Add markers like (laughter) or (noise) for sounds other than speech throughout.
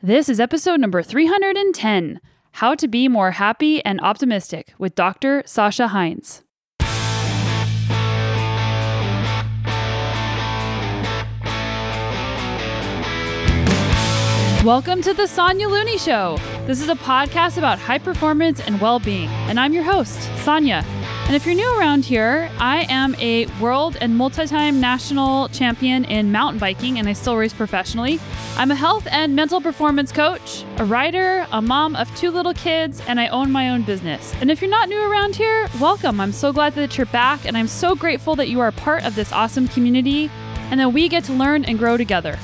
This is episode number 310 How to Be More Happy and Optimistic with Dr. Sasha Heinz. Welcome to the Sonya Looney Show. This is a podcast about high performance and well being, and I'm your host, Sonya. And if you're new around here, I am a world and multi time national champion in mountain biking, and I still race professionally. I'm a health and mental performance coach, a writer, a mom of two little kids, and I own my own business. And if you're not new around here, welcome. I'm so glad that you're back, and I'm so grateful that you are part of this awesome community and that we get to learn and grow together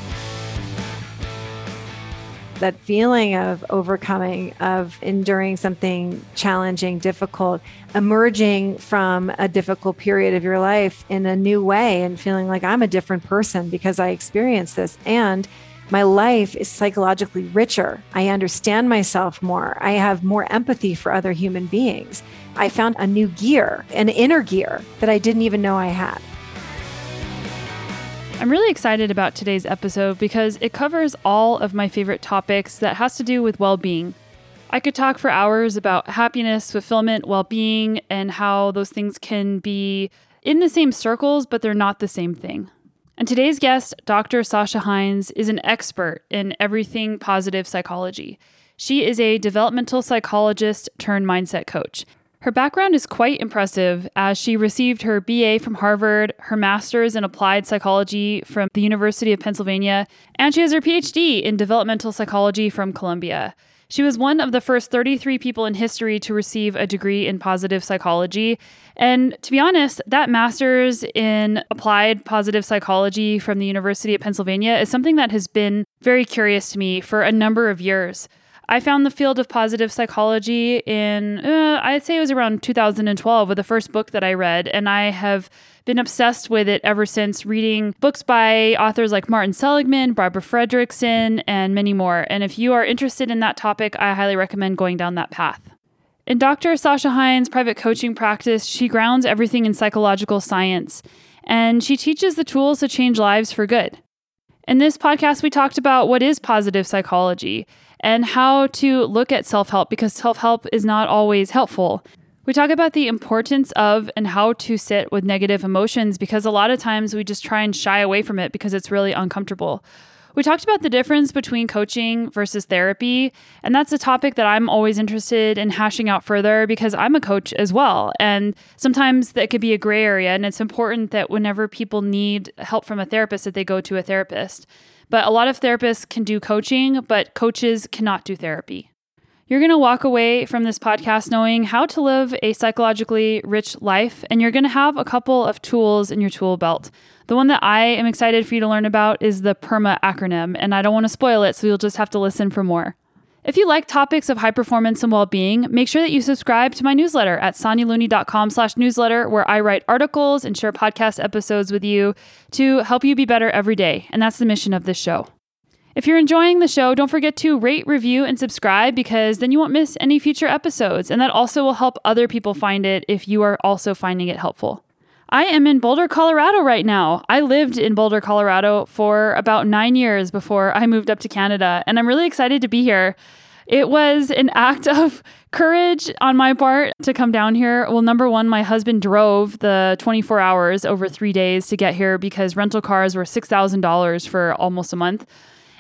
that feeling of overcoming, of enduring something challenging, difficult, emerging from a difficult period of your life in a new way and feeling like I'm a different person because I experienced this. And my life is psychologically richer. I understand myself more. I have more empathy for other human beings. I found a new gear, an inner gear that I didn't even know I had. I'm really excited about today's episode because it covers all of my favorite topics that has to do with well-being. I could talk for hours about happiness, fulfillment, well-being and how those things can be in the same circles but they're not the same thing. And today's guest, Dr. Sasha Heinz, is an expert in everything positive psychology. She is a developmental psychologist turned mindset coach. Her background is quite impressive as she received her BA from Harvard, her master's in applied psychology from the University of Pennsylvania, and she has her PhD in developmental psychology from Columbia. She was one of the first 33 people in history to receive a degree in positive psychology. And to be honest, that master's in applied positive psychology from the University of Pennsylvania is something that has been very curious to me for a number of years. I found the field of positive psychology in, uh, I'd say it was around 2012 with the first book that I read. And I have been obsessed with it ever since reading books by authors like Martin Seligman, Barbara Fredrickson, and many more. And if you are interested in that topic, I highly recommend going down that path. In Dr. Sasha Heinz' private coaching practice, she grounds everything in psychological science and she teaches the tools to change lives for good. In this podcast, we talked about what is positive psychology and how to look at self help because self help is not always helpful. We talk about the importance of and how to sit with negative emotions because a lot of times we just try and shy away from it because it's really uncomfortable. We talked about the difference between coaching versus therapy, and that's a topic that I'm always interested in hashing out further because I'm a coach as well. And sometimes that could be a gray area, and it's important that whenever people need help from a therapist that they go to a therapist. But a lot of therapists can do coaching, but coaches cannot do therapy. You're going to walk away from this podcast knowing how to live a psychologically rich life, and you're going to have a couple of tools in your tool belt. The one that I am excited for you to learn about is the PERMA acronym, and I don't want to spoil it, so you'll just have to listen for more. If you like topics of high performance and well-being, make sure that you subscribe to my newsletter at sonyalooney.com slash newsletter, where I write articles and share podcast episodes with you to help you be better every day. And that's the mission of this show. If you're enjoying the show, don't forget to rate, review, and subscribe because then you won't miss any future episodes. And that also will help other people find it if you are also finding it helpful. I am in Boulder, Colorado right now. I lived in Boulder, Colorado for about nine years before I moved up to Canada, and I'm really excited to be here. It was an act of (laughs) courage on my part to come down here. Well, number one, my husband drove the 24 hours over three days to get here because rental cars were $6,000 for almost a month.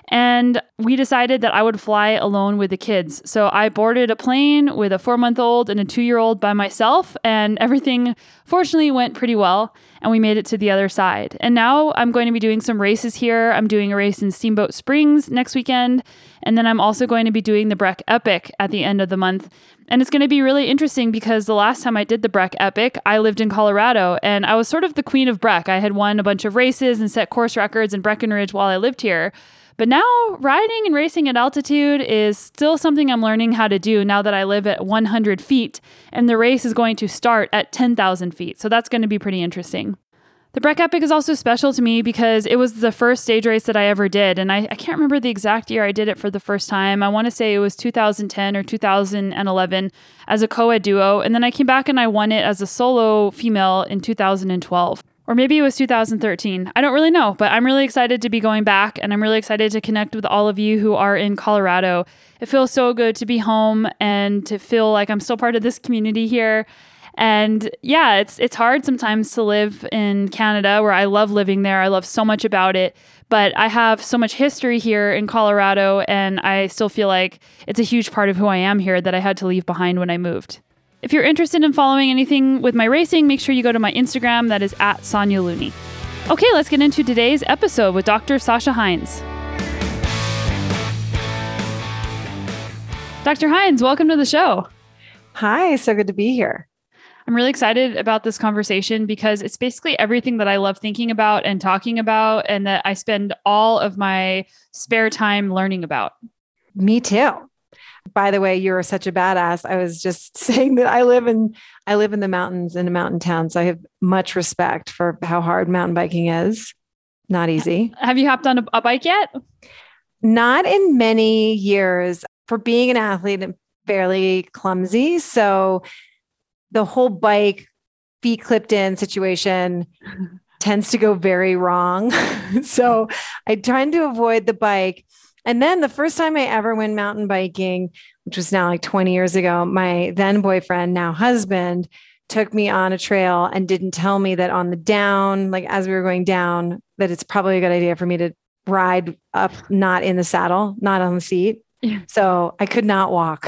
And we decided that I would fly alone with the kids. So I boarded a plane with a four month old and a two year old by myself, and everything fortunately went pretty well. And we made it to the other side. And now I'm going to be doing some races here. I'm doing a race in Steamboat Springs next weekend. And then I'm also going to be doing the Breck Epic at the end of the month. And it's going to be really interesting because the last time I did the Breck Epic, I lived in Colorado and I was sort of the queen of Breck. I had won a bunch of races and set course records in Breckenridge while I lived here. But now riding and racing at altitude is still something I'm learning how to do now that I live at 100 feet and the race is going to start at 10,000 feet. So that's going to be pretty interesting. The Breck Epic is also special to me because it was the first stage race that I ever did. And I, I can't remember the exact year I did it for the first time. I want to say it was 2010 or 2011 as a co ed duo. And then I came back and I won it as a solo female in 2012. Or maybe it was 2013. I don't really know, but I'm really excited to be going back and I'm really excited to connect with all of you who are in Colorado. It feels so good to be home and to feel like I'm still part of this community here. And yeah, it's it's hard sometimes to live in Canada where I love living there. I love so much about it, but I have so much history here in Colorado and I still feel like it's a huge part of who I am here that I had to leave behind when I moved. If you're interested in following anything with my racing, make sure you go to my Instagram that is at Sonya Looney. Okay, let's get into today's episode with Dr. Sasha Heinz. Dr. Heinz, welcome to the show. Hi, so good to be here. I'm really excited about this conversation because it's basically everything that I love thinking about and talking about, and that I spend all of my spare time learning about. Me too. By the way, you're such a badass. I was just (laughs) saying that I live in I live in the mountains in a mountain town, so I have much respect for how hard mountain biking is. Not easy. Have you hopped on a, a bike yet? Not in many years. For being an athlete, I'm fairly clumsy, so the whole bike feet clipped in situation (laughs) tends to go very wrong. (laughs) so I tried to avoid the bike. And then the first time I ever went mountain biking, which was now like 20 years ago, my then boyfriend, now husband, took me on a trail and didn't tell me that on the down, like as we were going down, that it's probably a good idea for me to ride up, not in the saddle, not on the seat. Yeah. So I could not walk.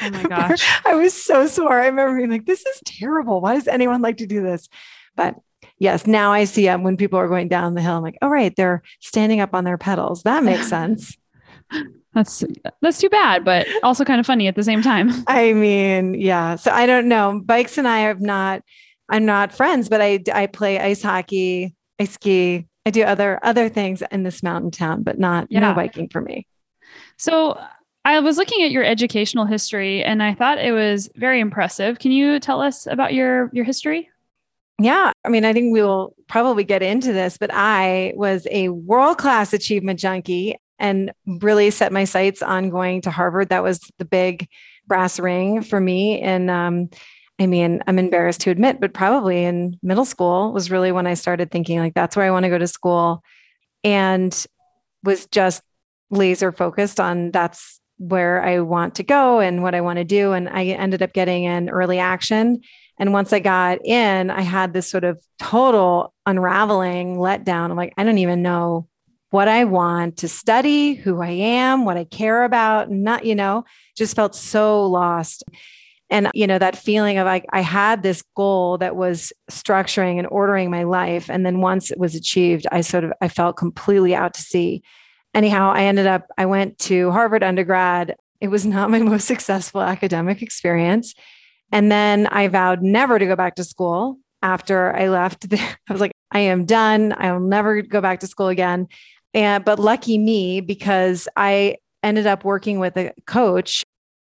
Oh my (laughs) gosh. I was so sore. I remember being like, this is terrible. Why does anyone like to do this? But yes, now I see um, when people are going down the hill, I'm like, oh, right, they're standing up on their pedals. That makes (laughs) sense. That's that's too bad, but also kind of funny at the same time. (laughs) I mean, yeah. So I don't know. Bikes and I have not. I'm not friends, but I I play ice hockey. I ski. I do other other things in this mountain town, but not yeah. no biking for me. So I was looking at your educational history and I thought it was very impressive. Can you tell us about your your history? Yeah, I mean, I think we will probably get into this, but I was a world class achievement junkie and really set my sights on going to Harvard. That was the big brass ring for me. And um, I mean, I'm embarrassed to admit, but probably in middle school was really when I started thinking like that's where I want to go to school, and was just laser focused on that's where I want to go and what I want to do. And I ended up getting an early action. And once I got in, I had this sort of total unraveling letdown. I'm like, I don't even know what I want to study, who I am, what I care about, not, you know, just felt so lost. And, you know, that feeling of like I had this goal that was structuring and ordering my life. And then once it was achieved, I sort of I felt completely out to sea anyhow, I ended up, I went to Harvard undergrad. It was not my (laughs) most successful academic experience. And then I vowed never to go back to school after I left. (laughs) I was like, I am done. I will never go back to school again. And but lucky me because I ended up working with a coach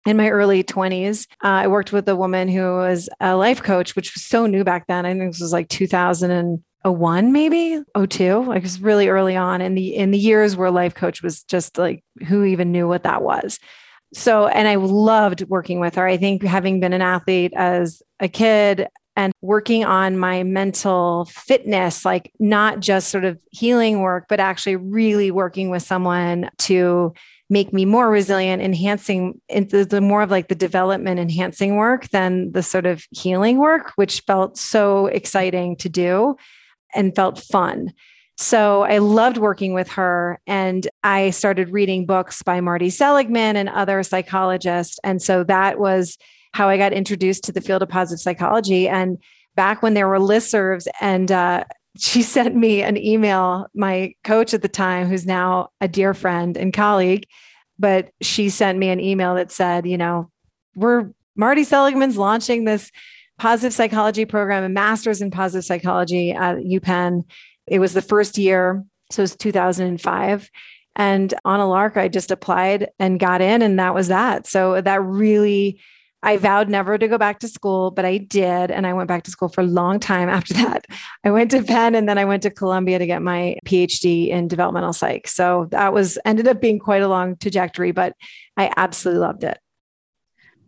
in my early 20s. Uh, I worked with a woman who was a life coach, which was so new back then. I think this was like 2000 and a one maybe oh two like it was really early on in the in the years where life coach was just like who even knew what that was so and i loved working with her i think having been an athlete as a kid and working on my mental fitness like not just sort of healing work but actually really working with someone to make me more resilient enhancing the more of like the development enhancing work than the sort of healing work which felt so exciting to do and felt fun. So I loved working with her. And I started reading books by Marty Seligman and other psychologists. And so that was how I got introduced to the field of positive psychology. And back when there were listservs, and uh, she (laughs) sent me an email, my coach at the time, who's now a dear friend and colleague, but she sent me an email that said, you know, we're Marty Seligman's launching this positive psychology program, a master's in positive psychology at UPenn. It was the first year, so it was 2005. And on a lark, I just applied and got in, and that was that. So that really, I vowed never to go back to school, but I did. And I went back to school for a long time (laughs) after that. I went to Penn and then I went to Columbia to get my PhD in developmental psych. So that was ended up being quite a long trajectory, but I absolutely loved it.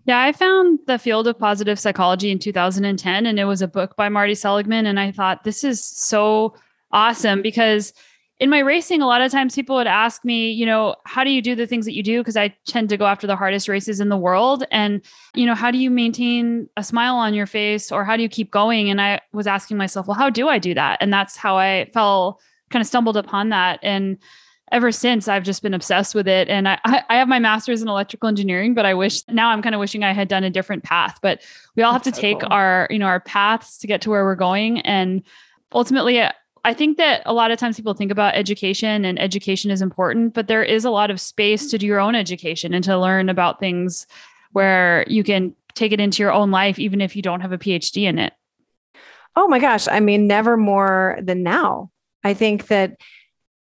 Yeah, I found the field of positive psychology in 2010, and it was a book by Marty Seligman. And I thought, this is so awesome because in my racing, a lot of times people would ask me, you know, how do you do the things that you do? Because I tend to go after the hardest races in the world. And, you know, how do you maintain a smile on your face or how do you keep going? And I was asking myself, well, how do I do that? And that's how I fell, kind of stumbled upon that. And ever since, I've just been obsessed with it. And I, I have my master's in electrical engineering, but I wish now I'm kind of wishing I had done a different path. But we all have to take our, you know, our paths to get to where we're going. And ultimately, I think that a lot of times people think about education and education is important, but there is a lot of space to do your own education and to learn about things where you can take it into your own life, even if you don't have a PhD in it. Oh my gosh. I mean, never more than now. I think that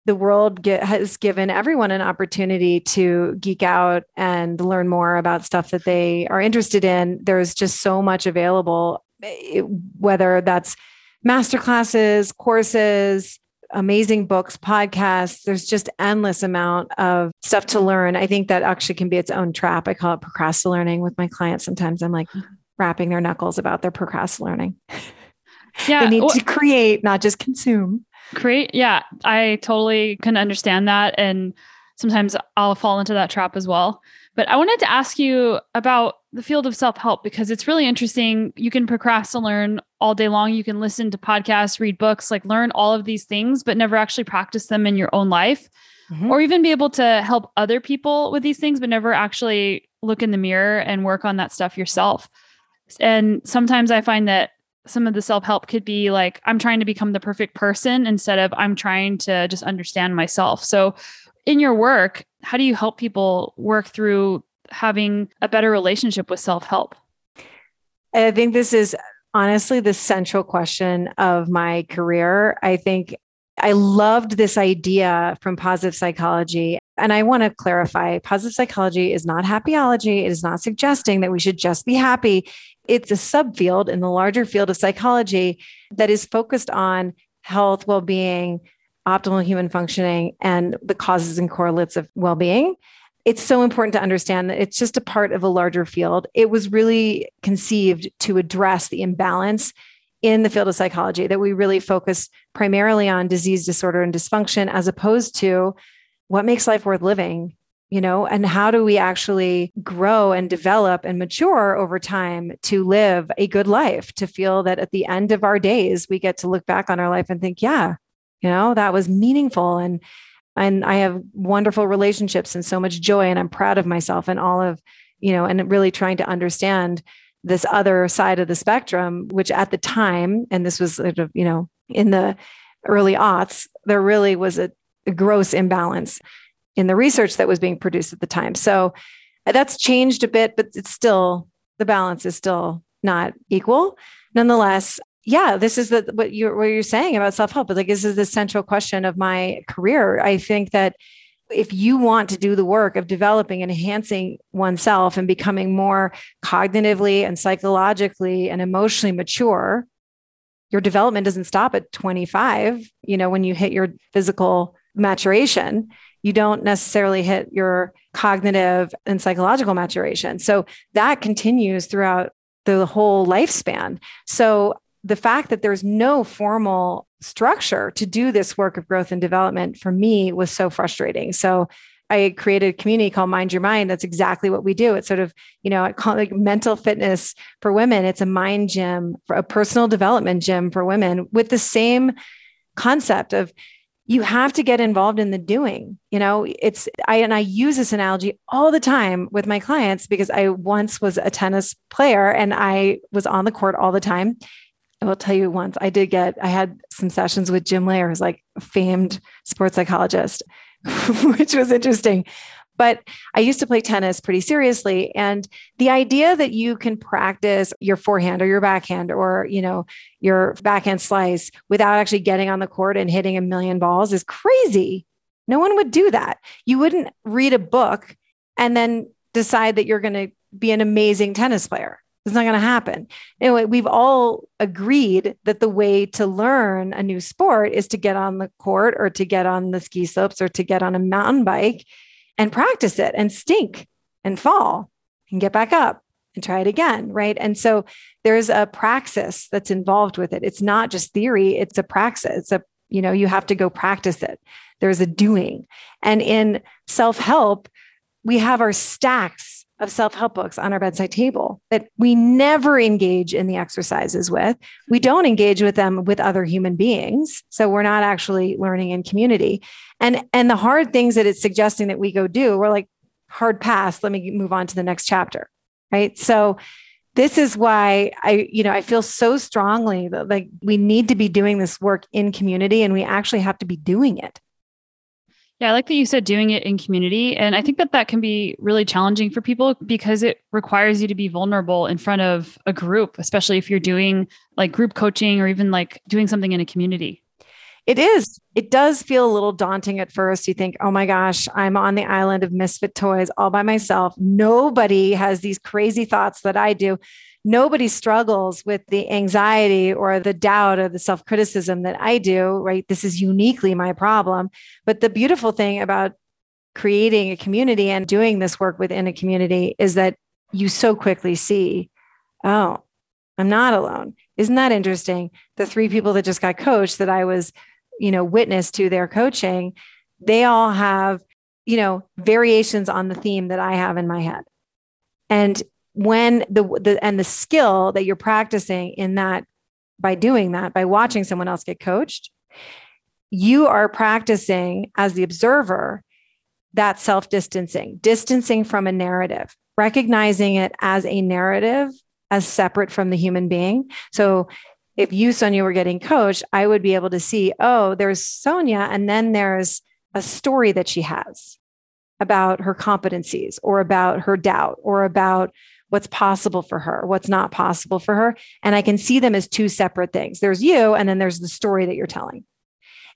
the world get, has given everyone an opportunity to geek out and learn more about stuff that they are interested in. There's just so much available, eh, whether that's masterclasses, courses, amazing books, podcasts. There's just endless amount of stuff to learn. I think that actually can be its own trap. I call it procrastinating with my clients. Sometimes I'm like mm-hmm. rapping their knuckles about their procrastinating. (laughs) Yeah. they need to create, not just consume. Create. Yeah. I totally can understand that. And sometimes I'll fall into that trap as well. But I wanted to ask you about the field of self help because it's really interesting. You can procrastinate learn all day long. You can listen to podcasts, read books, like learn all of these things, but never actually practice them in your own life. Mm-hmm. Or even be able to help other people with these things, but never actually look in the mirror and work on that stuff yourself. And sometimes I find that some of the self help could be like, I'm trying to become the perfect person instead of I'm trying to just understand myself. So, in your work, how do you help people work through having a better relationship with self help? I think this is honestly the central question of my career. I think I loved this idea from positive psychology. And I want to clarify positive psychology is not happyology. It is not suggesting that we should just be happy. It's a subfield in the larger field of psychology that is focused on health, well being, optimal human functioning, and the causes and correlates of well being it's so important to understand that it's just a part of a larger field. It was really conceived to address the imbalance in the field of psychology, that we really focus primarily on disease, disorder, and dysfunction, as opposed to what makes life worth living, you know, and how do we actually grow and develop and mature over time to live a good life, to feel that at the end of our days, we get to look back on our life and think, yeah, you know, that was meaningful. And and I have wonderful relationships and so much joy and I'm proud of myself and all of, you know, and really trying to understand this other side of the spectrum, which at the time, and this was sort of, you know, in the early aughts, there really was a, a gross imbalance in the research that was being produced at the time. So that's changed a bit, but it's still the balance is still not equal. Nonetheless, yeah, this is the what you're what you're saying about self-help. But like this is the central question of my career. I think that if you want to do the work of developing and enhancing oneself and becoming more cognitively and psychologically and emotionally mature, your development doesn't stop at 25. You know, when you hit your physical maturation, you don't necessarily hit your cognitive and psychological maturation. So that continues throughout the whole lifespan. So the fact that there's no formal structure to do this work of growth and development for me was so frustrating. So I created a community called Mind Your Mind. That's exactly what we do. It's sort of, you know, I call it like mental fitness for women. It's a mind gym, a personal development gym for women with the same concept of you have to get involved in the doing. You know, it's I and I use this analogy all the time with my clients because I once was a tennis player and I was on the court all the time I will tell you once I did get, I had some sessions with Jim Loehr, who's like a famed sports psychologist, (laughs) which was interesting. But I used to play tennis pretty seriously. And the idea that you can practice your forehand or your backhand or, you know, your backhand slice without actually getting on the court and hitting a million balls is crazy. No one would do that. You wouldn't read a book and then decide that you're going to be an amazing tennis player. It's not going to happen. Anyway, we've all agreed that the way to learn a new sport is to get on the court or to get on the ski slopes or to get on a mountain bike and practice it and stink and fall and get back up and try it again. Right. And so there's a praxis that's involved with it. It's not just theory, it's a praxis. It's a, you know, you have to go practice it. There's a doing. And in self help, we have our stacks of self help books on our bedside table that we never engage in the exercises with. We don't engage with them with other human beings. So we're not actually learning in community. And, and the hard things that it's suggesting that we go do, we're like, hard pass. Let me move on to the next chapter. Right. So this is why I, you know, I feel so strongly that like we need to be doing this work in community and we actually have to be doing it. Yeah, I like that you said doing it in community. And I think that that can be really challenging for people because it requires you to be vulnerable in front of a group, especially if you're doing like group coaching or even like doing something in a community. It is. It does feel a little daunting at first. You think, oh my gosh, I'm on the island of misfit toys all by myself. Nobody has these crazy thoughts that I do nobody struggles with the anxiety or the doubt or the self criticism that I do, right? This is uniquely my problem. But the beautiful thing about creating a community and doing this work within a community is that you so quickly see, oh, I'm not alone. Isn't that interesting? The three people that just got coached that I was, you know, witness to their coaching, they all have, you know, variations on the theme that I have in my head. And when the, the and the skill that you're practicing in that by doing that by watching someone else get coached you are practicing as the observer that self distancing distancing from a narrative recognizing it as a narrative as separate from the human being. So if you Sonya were getting coached i would be able to see oh there's Sonya and then there's a story that she has about her competencies or about her doubt or about what's possible for her, what's not possible for her. And I can see them as two separate things. There's you, and then there's the story that you're telling.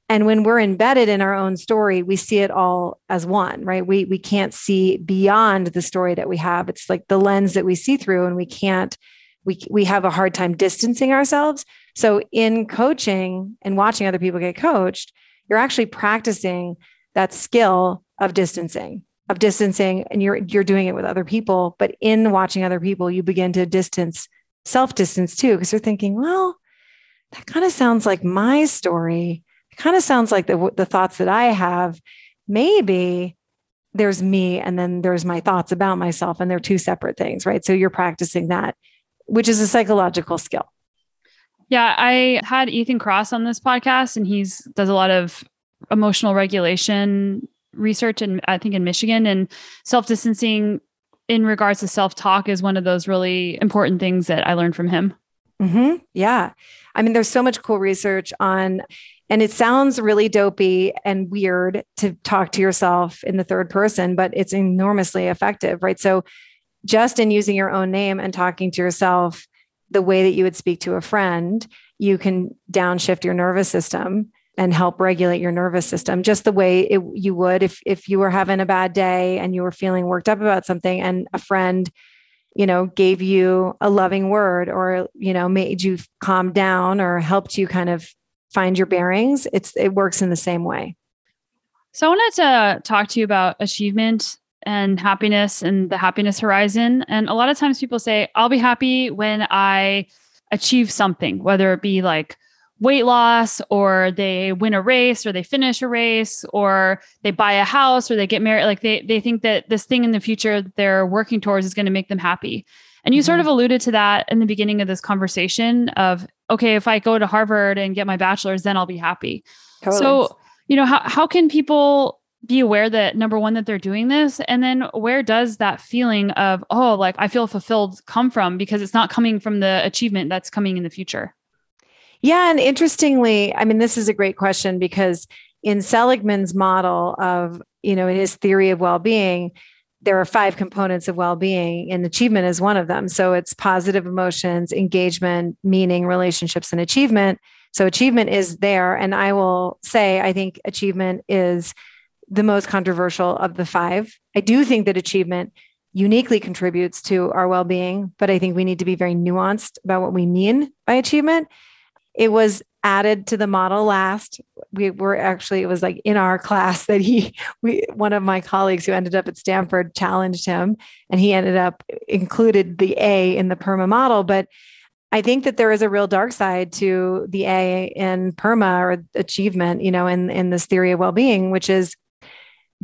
And when we're embedded in our own story, we see it all as one, right? We we can't see beyond the story that we have. It's like the lens that we see through, and we can't. We we have a hard time distancing ourselves. So in coaching and watching other people get coached, you're actually practicing that skill of distancing of distancing and you're you're doing it with other people but in watching other people you begin to distance self distance too because you're thinking well that kind of sounds like my story. It kind of sounds like the the thoughts that i have. Maybe there's me and then there's my thoughts about myself and they're two separate things right? So you're practicing that which is a psychological skill. Yeah i had Ethan Kross on this podcast and he's does a lot of emotional regulation research and I think in Michigan and self distancing in regards to self talk is one of those really important things that I learned from him. Mm-hmm. Yeah. I mean, there's so much cool research on, and it sounds really dopey and weird to talk to yourself in the third person, but it's enormously effective, right? So, just in using your own name and talking to yourself the way that you would speak to a friend, you can downshift your nervous system and help regulate your nervous system just the way it, you would if if you were having a bad day and you were feeling worked up about something and a friend you know gave you a loving word or you know made you calm down or helped you kind of find your bearings it's it works in the same way. So i wanted to talk to you about achievement and happiness and the happiness horizon. And a lot of times people say i'll be happy when i achieve something whether it be like weight loss or they win a race or they finish a race or they buy a house or they get married like they they think that this thing in the future they're working towards is going to make them happy and you mm-hmm. sort of alluded to that in the beginning of this conversation of okay if i go to harvard and get my bachelor's then i'll be happy totally. so you know how, how can people be aware that number one that they're doing this and then where does that feeling of oh like i feel fulfilled come from because it's not coming from the achievement that's coming in the future yeah. And interestingly, I mean, this is a great question because in Seligman's model of, you know, in his theory of well being, there are five components of well being, and achievement is one of them. So it's positive emotions, engagement, meaning, relationships, and achievement. So achievement is there. And I will say, I think achievement is the most controversial of the five. I do think that achievement uniquely contributes to our well being, but I think we need to be very nuanced about what we mean by achievement it was added to the model last. We were actually, it was like in our class that he, (laughs) we, one of my colleagues who ended up at Stanford challenged him and he ended up included the A in the PERMA model. But I think that there is a real dark side to the A in PERMA or achievement, you know, in, in this theory of well-being, which is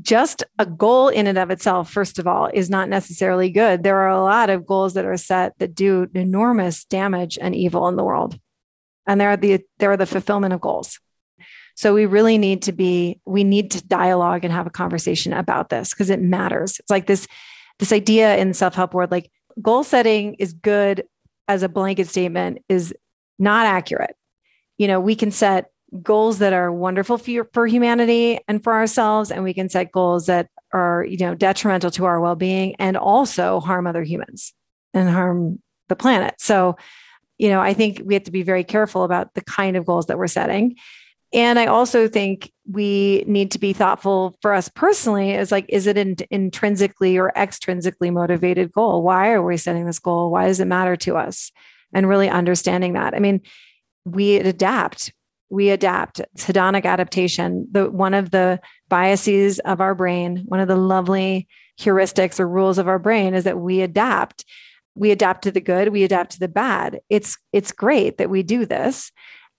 just a goal in and of itself, first of all, is not necessarily good. There are a lot of goals that are set that do enormous damage and evil in the world. And there are the there are the fulfillment of goals. So we really need to be, we need to dialogue and have a conversation about this because it matters. It's like this, this idea in self-help world, like goal setting is good as a blanket statement is not accurate. You know, we can set goals that are wonderful for, for humanity and for ourselves and we can set goals that are you know detrimental to our well-being and also harm other humans and harm the planet so you know i think we have to be very careful about the kind of goals that we're setting and i also think we need to be thoughtful for us personally is like is it an intrinsically or extrinsically motivated goal why are we setting this goal why does it matter to us and really understanding that i mean we adapt we adapt. It's hedonic adaptation. The one of the biases of our brain, one of the lovely heuristics or rules of our brain is that we adapt. We adapt to the good, we adapt to the bad. It's it's great that we do this.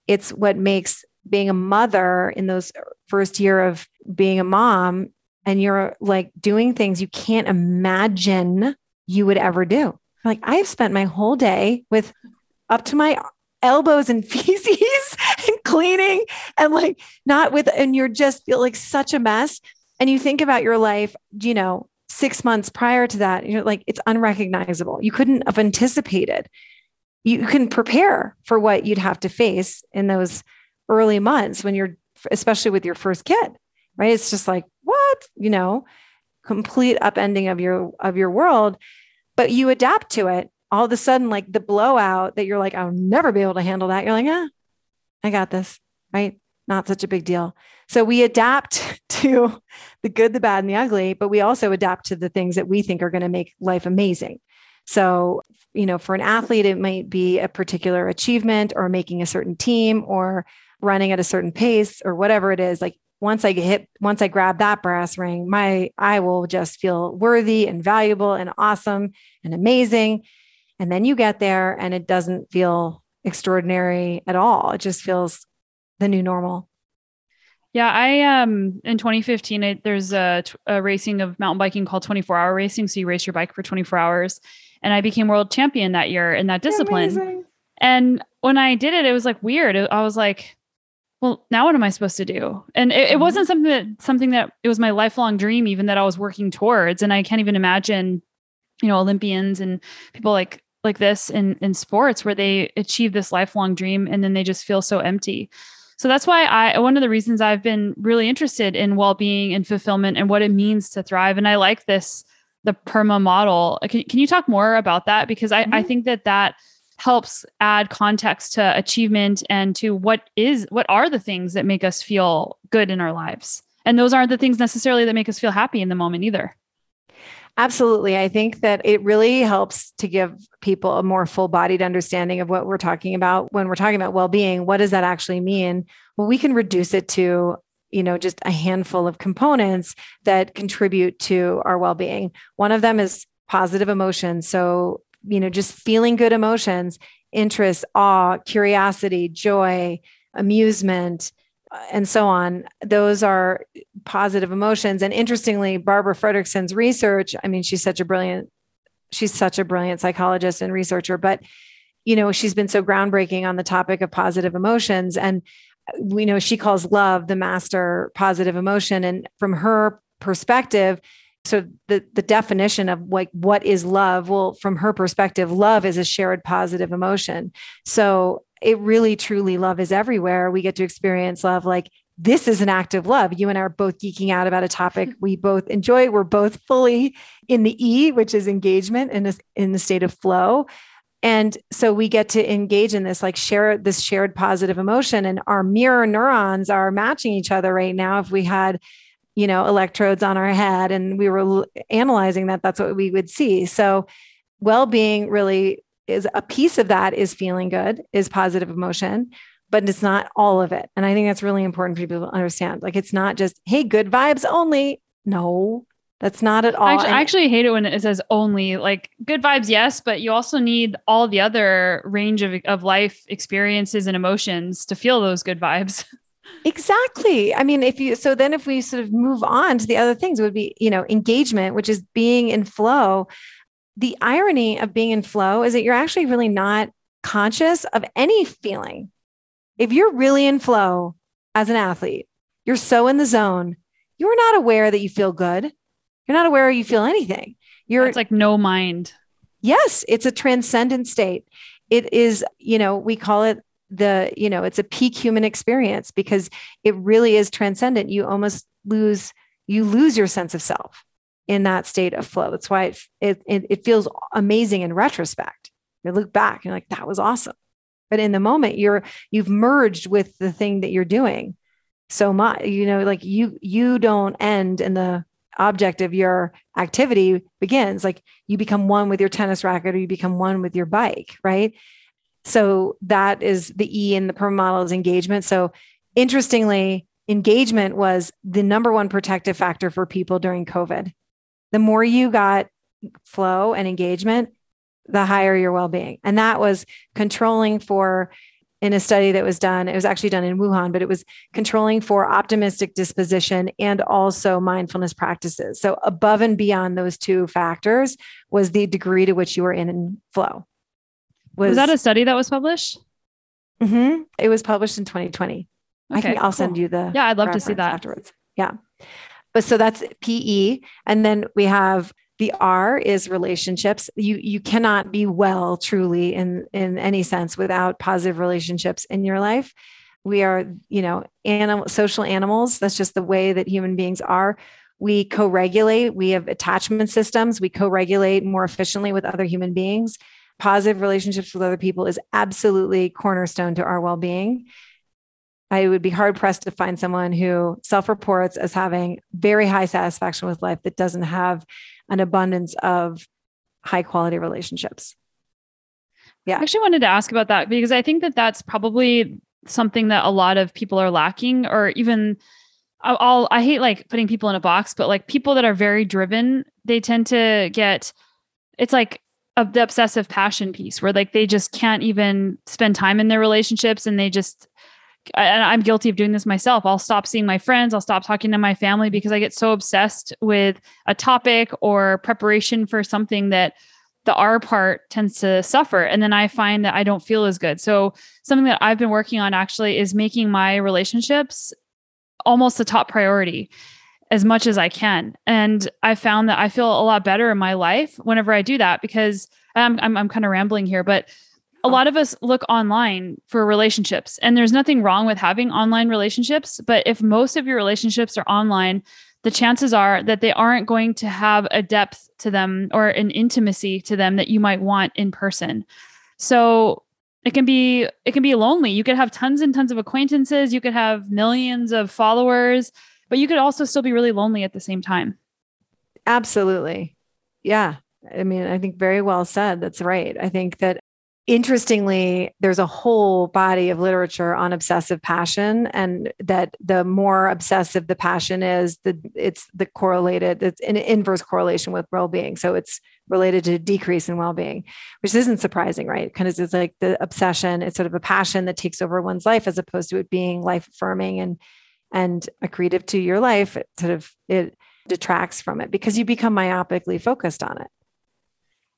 It's what makes being a mother in those first year of being a mom and you're like doing things you can't imagine you would ever do. Like I've spent my whole day with up to my elbows and (laughs) feces and cleaning and like not with, and you're just feel like such a mess. And you think about your life, you know, six months prior to that, you're like, it's unrecognizable. You couldn't have anticipated. You can prepare for what you'd have to face in those early months when you're, especially with your first kid, right? It's just like, what, you know, complete upending of your, of your world, but you adapt to it all of a sudden, like the blowout that you're like, I'll never be able to handle that. You're like, yeah, I got this, right? Not such a big deal. So we adapt (laughs) to the good, the bad, and the ugly, but we also adapt to the things that we think are going to make life amazing. So, you know, for an athlete, it might be a particular achievement or making a certain team or running at a certain pace or whatever it is. Like once I get hit, once I grab that brass ring, my I will just feel worthy and valuable and awesome and amazing. And then you get there and it doesn't feel extraordinary at all. It just feels the new normal. Yeah, I um in 2015 I, there's a, a, racing of mountain biking called 24 hour racing. So you race your bike for 24 hours, and I became world champion that year in that discipline. Amazing. And when I did it, it was like weird. I was like, well, now what am I supposed to do? And it, it mm-hmm. wasn't something that something that it was my lifelong dream, even that I was working towards. And I can't even imagine, you know, Olympians and people like like this in in sports where they achieve this lifelong dream and then they just feel so empty. So that's why I one of the reasons I've been really interested in well-being and fulfillment and what it means to thrive and I like this the perma model. Can, can you talk more about that because I, mm-hmm. I think that that helps add context to achievement and to what is what are the things that make us feel good in our lives. And those aren't the things necessarily that make us feel happy in the moment either. Absolutely. I think that it really helps to give people a more full bodied understanding of what we're talking about when we're talking about well being. What does that actually mean? Well, we can reduce it to you know just a handful of components that contribute to our well-being one of them is positive emotions so you know just feeling good emotions interest awe curiosity joy amusement uh, and so on those are positive emotions. And interestingly barbara fredrickson's research i mean she's such a brilliant she's such a brilliant psychologist and researcher but you know she's been so groundbreaking on the topic of positive emotions. And we know she calls love the master positive emotion. And from her perspective so the the definition of like what is love? Well from her perspective love is a shared positive emotion. So it really truly love is everywhere. We get to experience love like this is an act of love. You and I are both geeking out about a topic (laughs) we both enjoy. We're both fully in the E, which is engagement in this in the state of flow. And so we get to engage in this, like share this shared positive emotion. And our mirror neurons are matching each other right now. If we had, you know, electrodes on our head and we were analyzing that, that's what we would see. So well being really is a piece of that is feeling good, is positive emotion. But it's not all of it. And I think that's really important for people to understand. Like it's not just, hey, good vibes only. No, that's not at all. I actually, I actually, hate it when it says only like good vibes, yes, but you also need all the other range of, of life experiences and emotions to feel those good vibes. (laughs) Exactly. I mean, if you, so then if we sort of move on to the other things, it would be, you know, engagement, which is being in flow. The irony of being in flow is that you're actually really not conscious of any feeling. If you're really in flow as an athlete, you're so in the zone, you're not aware that you feel good. You're not aware you feel anything. You're it's like no mind. Yes, it's a transcendent state. It is, you know, we call it the you know it's a peak human experience because it really is transcendent you almost lose you lose your sense of self in that state of flow that's why it it, it feels amazing in retrospect you look back and you're like that was awesome but in the moment you're you've merged with the thing that you're doing so much you know like you you don't end in the object of your activity begins like you become one with your tennis racket or you become one with your bike right so that is the E in the PERMA model is engagement. So interestingly, engagement was the number one protective factor for people during COVID. The more you got flow and engagement, the higher your well-being. And that was controlling for in a study that was done, it was actually done in Wuhan, but it was controlling for optimistic disposition and also mindfulness practices. So above and beyond those two factors was the degree to which you were in flow was, was that a study that was published? Mm-hmm. It was published in 2020. Okay, I can, I'll cool. send you the yeah. I'd love to see that afterwards. Yeah, but so that's PE, and then we have the R is relationships. You you cannot be well truly in in any sense without positive relationships in your life. We are you know animal social animals. That's just the way that human beings are. We co-regulate. We have attachment systems. We co-regulate more efficiently with other human beings positive relationships with other people is absolutely cornerstone to our well-being i would be hard pressed to find someone who self-reports as having very high satisfaction with life that doesn't have an abundance of high quality relationships. Yeah. I actually wanted to ask about that because i think that that's probably something that a lot of people are lacking or even I'll, I hate like putting people in a box, but like people that are very driven, they tend to get, it's like the obsessive passion piece where like they just can't even spend time in their relationships and they just and I'm guilty of doing this myself. I'll stop seeing my friends, I'll stop talking to my family because I get so obsessed with a topic or preparation for something that the R part tends to suffer. And then I find that I don't feel as good. So, something that I've been working on actually is making my relationships almost the top priority as much as I can. And I found that I feel a lot better in my life whenever I do that because I'm, I'm, I'm kind of rambling here, but a uh-huh. lot of us look online for relationships and there's nothing wrong with having online relationships. But if most of your relationships are online, the chances are that they aren't going to have a depth to them or an intimacy to them that you might want in person. So it can be it can be lonely. You could have tons and tons of acquaintances, you could have millions of followers, but you could also still be really lonely at the same time. Absolutely. Yeah. I mean, I think very well said. That's right. I think that interestingly, there's a whole body of literature on obsessive passion, and that the more obsessive the passion is, the it's the correlated, it's an inverse correlation with well-being. So it's related to decrease in well-being, which isn't surprising, right? Because it's like the obsession, it's sort of a passion that takes over one's life as opposed to it being life affirming and and accretive to your life, it sort of it detracts from it because you become myopically focused on it.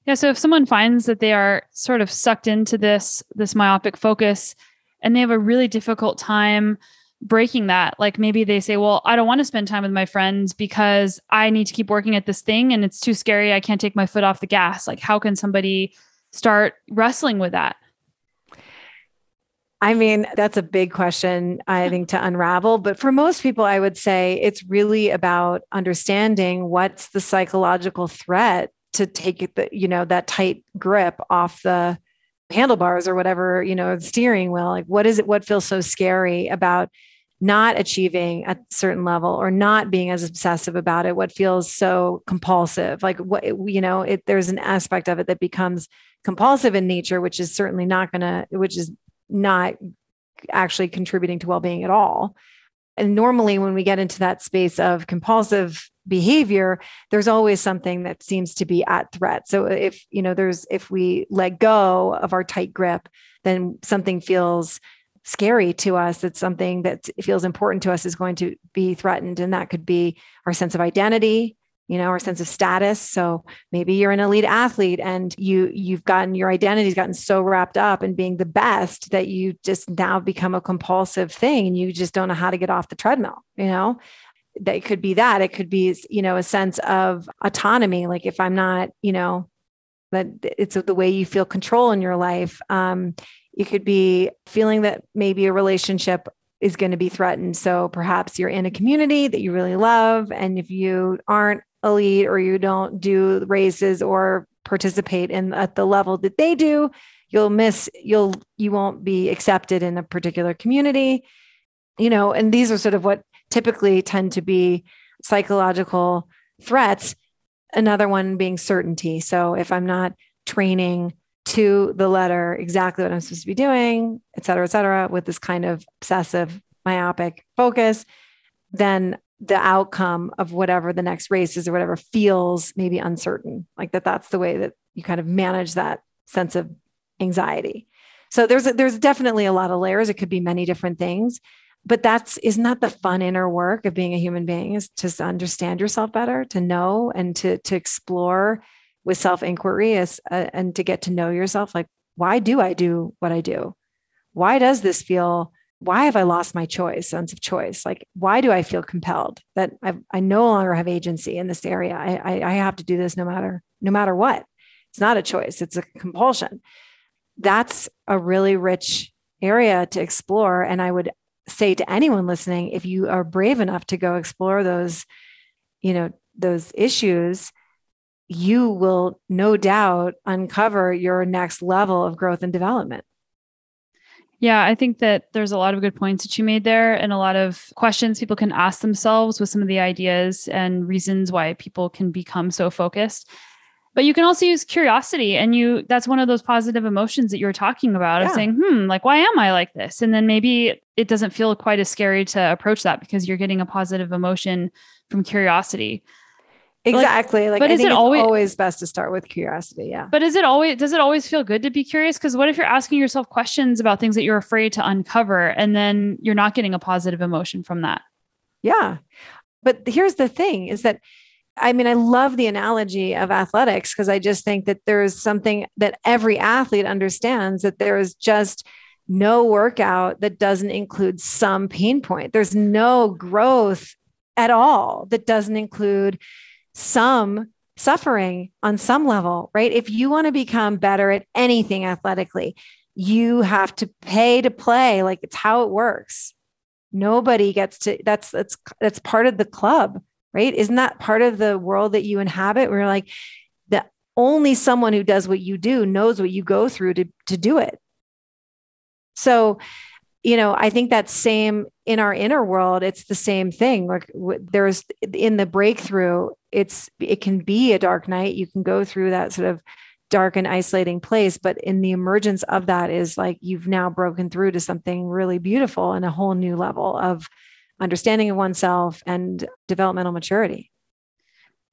Yeah. So if someone finds that they are sort of sucked into this this myopic focus and they have a really difficult time breaking that, like maybe they say, Well, I don't want to spend time with my friends because I need to keep working at this thing and it's too scary. I can't take my foot off the gas. Like, how can somebody start wrestling with that? I mean, that's a big question, I think, to unravel. But for most people, I would say it's really about understanding what's the psychological threat to take the, you know, that tight grip off the handlebars or whatever, you know, steering wheel. Like, what is it? What feels so scary about not achieving a certain level or not being as obsessive about it? What feels so compulsive? Like, what, you know, it, there's an aspect of it that becomes compulsive in nature, which is certainly not going to, which is not actually contributing to well-being at all and normally when we get into that space of compulsive behavior there's always something that seems to be at threat. So if you know there's if we let go of our tight grip then something feels scary to us. It's something that feels important to us is going to be threatened and that could be our sense of identity you know our sense of status. So maybe you're an elite athlete and you you've gotten your identity's gotten so wrapped up in being the best that you just now become a compulsive thing and you just don't know how to get off the treadmill you know that it could be that. It could be you know a sense of autonomy. Like if i'm not you know that it's the way you feel control in your life um it could be feeling that maybe a relationship is going to be threatened. So perhaps you're in a community that you really love and if you aren't elite or you don't do races or participate in at the level that they do you'll miss you'll you won't be accepted in a particular community. You know and these are sort of what typically tend to be psychological threats another one being certainty. So if i'm not training to the letter exactly what i'm supposed to be doing et cetera et cetera with this kind of obsessive myopic focus then the outcome of whatever the next race is or whatever feels maybe uncertain like that that's the way that you kind of manage that sense of anxiety. So there's a, there's definitely a lot of layers. It could be many different things but that's isn't that the fun inner work of being a human being is to understand yourself better to know and to to explore with self inquiry uh, and to get to know yourself like why do i do what i do why does this feel why have I lost my choice, sense of choice? Like, why do I feel compelled that I've, i no longer have agency in this area? I, I, I have to do this no matter no matter what. It's not a choice; it's a compulsion. That's a really rich area to explore, and I would say to anyone listening, if you are brave enough to go explore those, you know, those issues, you will no doubt uncover your next level of growth and development. Yeah, I think that there's a lot of good points that you made there and a lot of questions people can ask themselves with some of the ideas and reasons why people can become so focused. But you can also use curiosity and you that's one of those positive emotions that you were talking about yeah. of saying, "Hmm, like why am I like this?" And then maybe it doesn't feel quite as scary to approach that because you're getting a positive emotion from curiosity. Exactly. Like, but is it always, always best to start with curiosity? Yeah. But is it always does it always feel good to be curious? Because what if you're asking yourself questions about things that you're afraid to uncover and then you're not getting a positive emotion from that? Yeah. But here's the thing is that I mean, I love the analogy of athletics because I just think that there's something that every athlete understands that there is just no workout that doesn't include some pain point. There's no growth at all that doesn't include some suffering on some level, right? If you want to become better at anything athletically, you have to pay to play. Like it's how it works. Nobody gets to that's that's that's part of the club, right? Isn't that part of the world that you inhabit? Where like the only someone who does what you do knows what you go through to to do it. So you know, I think that same in our inner world, it's the same thing. Like there's in the breakthrough, it's it can be a dark night. You can go through that sort of dark and isolating place, but in the emergence of that is like you've now broken through to something really beautiful and a whole new level of understanding of oneself and developmental maturity.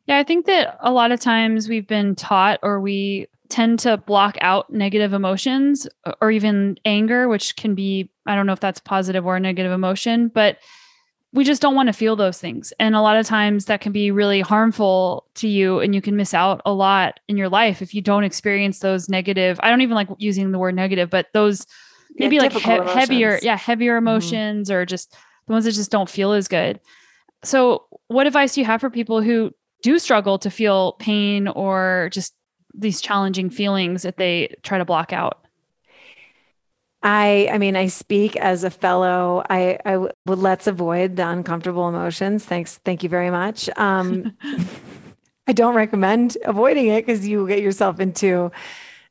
Yeah, I think that a lot of times we've been taught or we tend to block out negative emotions or even anger, which can be, I don't know if that's positive or negative emotion, but we just don't want to feel those things. And a lot of times that can be really harmful to you and you can miss out a lot in your life if you don't experience those negative. I don't even like using the word negative, but those maybe yeah, like he- heavier, yeah, heavier mm-hmm. emotions mm-hmm. or just the ones that just don't feel as good. So, what advice do you have for people who do struggle to feel pain or just these challenging feelings that they try to block out? I, I mean, I speak as a fellow. I, I w- would let's avoid the uncomfortable emotions. Thanks, thank you very much. Um, (laughs) (laughs) I don't recommend avoiding it because you get yourself into,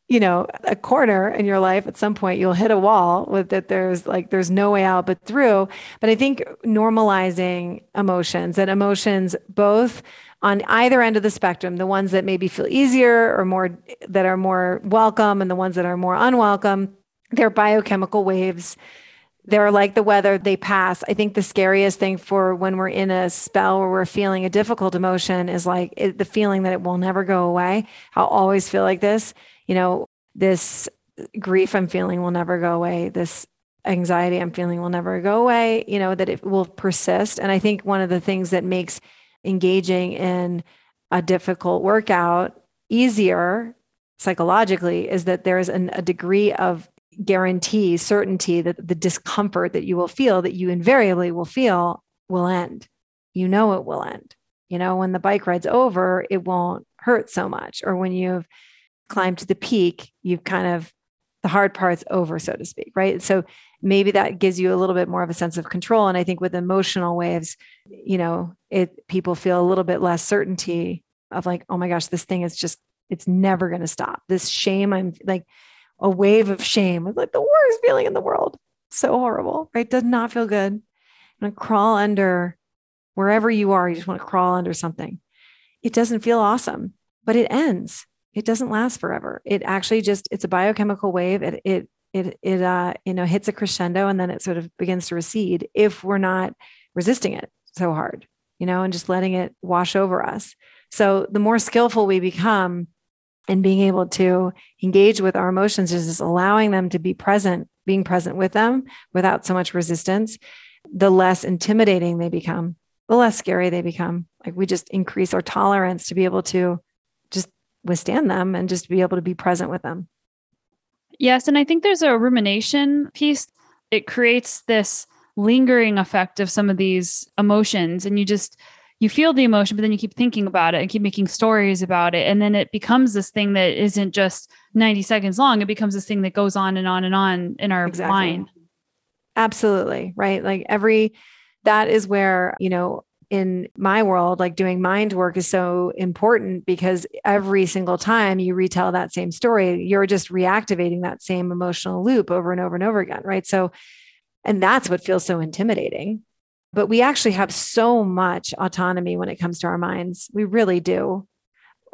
you know, a corner in your life. At some point, you'll hit a wall with that. There's like there's no way out but through. But I think normalizing emotions and emotions both on either end of the spectrum, the ones that maybe feel easier or more that are more welcome and the ones that are more unwelcome, they're biochemical waves they're like the weather, they pass. I think the scariest thing for when we're in a spell where we're feeling a difficult emotion is like it, the feeling that it will never go away. I'll always feel like this. You know, this grief I'm feeling will never go away. This anxiety I'm feeling will never go away, you know, that it will persist. And I think one of the things that makes engaging in a difficult workout easier psychologically is that there's an, a degree of guarantee, certainty that the discomfort that you will feel, that you invariably will feel, will end. You know it will end. You know, when the bike ride's over, it won't hurt so much. Or when you've climbed to the peak, you've kind of, the hard part's over, so to speak, right? So maybe that gives you a little bit more of a sense of control. And I think with emotional waves, you know, it people feel a little bit less certainty of like, oh my gosh, this thing is just, it's never going to stop. This shame, I'm like, a wave of shame. Like the worst feeling in the world. So horrible, right? Does not feel good. I'm gonna crawl under wherever you are. You just want to crawl under something. It doesn't feel awesome, but it ends. It doesn't last forever. It actually just it's a biochemical wave. It it it it uh you know hits a crescendo and then it sort of begins to recede if we're not resisting it so hard, you know, and just letting it wash over us. So the more skillful we become in being able to engage with our emotions is just allowing them to be present, being present with them without so much resistance, the less intimidating they become, the less scary they become. Like we just increase our tolerance to be able to withstand them and just be able to be present with them. Yes. And I think there's a rumination piece. It creates this lingering effect of some of these emotions. And you just, you feel the emotion, but then you keep thinking about it and keep making stories about it. And then it becomes this thing that isn't just 90 seconds long. It becomes this thing that goes on and on and on in our exactly. mind. Absolutely. Right. Like every, that is where, you know, in my world, like doing mind work is so important because every single time you retell that same story, you're just reactivating that same emotional loop over and over and over again. Right. So, and that's what feels so intimidating but we actually have so much autonomy when it comes to our minds. We really do.